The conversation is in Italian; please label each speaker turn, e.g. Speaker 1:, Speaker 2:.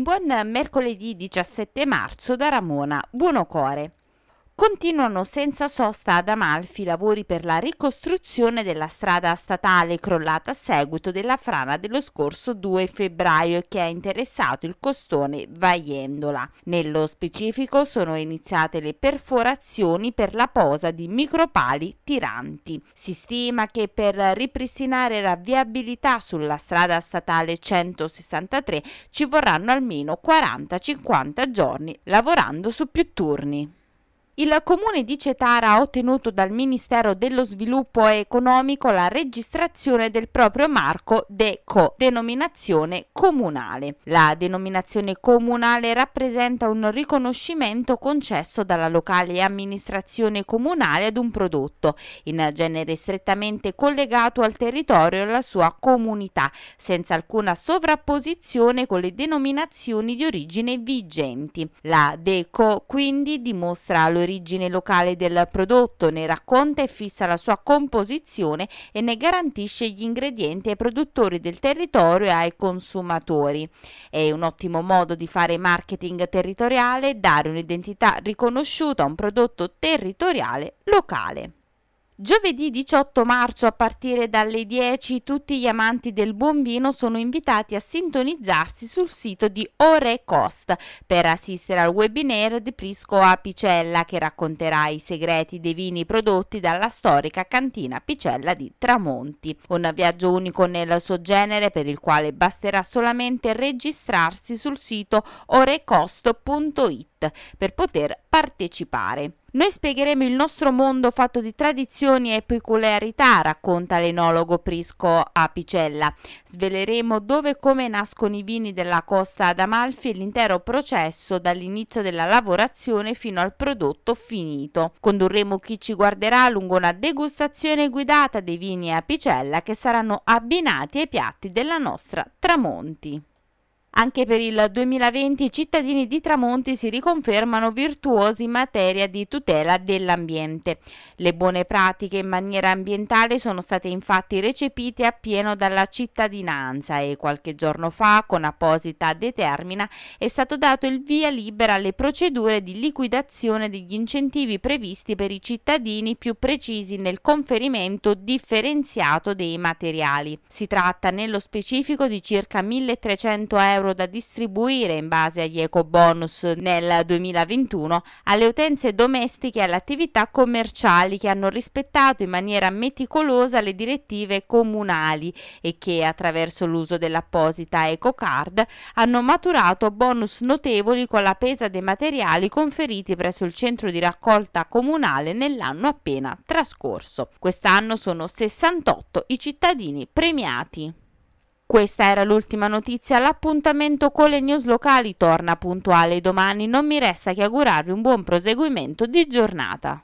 Speaker 1: Un buon mercoledì 17 marzo da Ramona Buonocore. Continuano senza sosta ad Amalfi i lavori per la ricostruzione della strada statale crollata a seguito della frana dello scorso 2 febbraio che ha interessato il costone Vaiendola. Nello specifico sono iniziate le perforazioni per la posa di micropali tiranti. Si stima che per ripristinare la viabilità sulla strada statale 163 ci vorranno almeno 40-50 giorni lavorando su più turni. Il comune di Cetara ha ottenuto dal Ministero dello Sviluppo Economico la registrazione del proprio marco DECO, denominazione comunale. La denominazione comunale rappresenta un riconoscimento concesso dalla locale amministrazione comunale ad un prodotto, in genere strettamente collegato al territorio e alla sua comunità, senza alcuna sovrapposizione con le denominazioni di origine vigenti. La DECO quindi dimostra l'origine l'origine locale del prodotto, ne racconta e fissa la sua composizione e ne garantisce gli ingredienti ai produttori del territorio e ai consumatori. È un ottimo modo di fare marketing territoriale, dare un'identità riconosciuta a un prodotto territoriale locale. Giovedì 18 marzo a partire dalle 10 tutti gli amanti del buon vino sono invitati a sintonizzarsi sul sito di Orecost per assistere al webinar di Prisco Apicella che racconterà i segreti dei vini prodotti dalla storica cantina Apicella di Tramonti. Un viaggio unico nel suo genere per il quale basterà solamente registrarsi sul sito orecost.it per poter partecipare. Noi spiegheremo il nostro mondo fatto di tradizioni e peculiarità, racconta l'enologo Prisco Apicella. Sveleremo dove e come nascono i vini della costa ad Amalfi e l'intero processo dall'inizio della lavorazione fino al prodotto finito. Condurremo chi ci guarderà lungo una degustazione guidata dei vini Apicella che saranno abbinati ai piatti della nostra Tramonti. Anche per il 2020 i cittadini di Tramonti si riconfermano virtuosi in materia di tutela dell'ambiente. Le buone pratiche in maniera ambientale sono state infatti recepite appieno dalla cittadinanza e qualche giorno fa, con apposita determina, è stato dato il via libera alle procedure di liquidazione degli incentivi previsti per i cittadini più precisi nel conferimento differenziato dei materiali. Si tratta nello specifico di circa 1300 euro euro da distribuire in base agli eco bonus nel 2021 alle utenze domestiche e alle attività commerciali che hanno rispettato in maniera meticolosa le direttive comunali e che attraverso l'uso dell'apposita EcoCard hanno maturato bonus notevoli con la pesa dei materiali conferiti presso il centro di raccolta comunale nell'anno appena trascorso. Quest'anno sono 68 i cittadini premiati. Questa era l'ultima notizia, l'appuntamento con le news locali torna puntuale domani, non mi resta che augurarvi un buon proseguimento di giornata.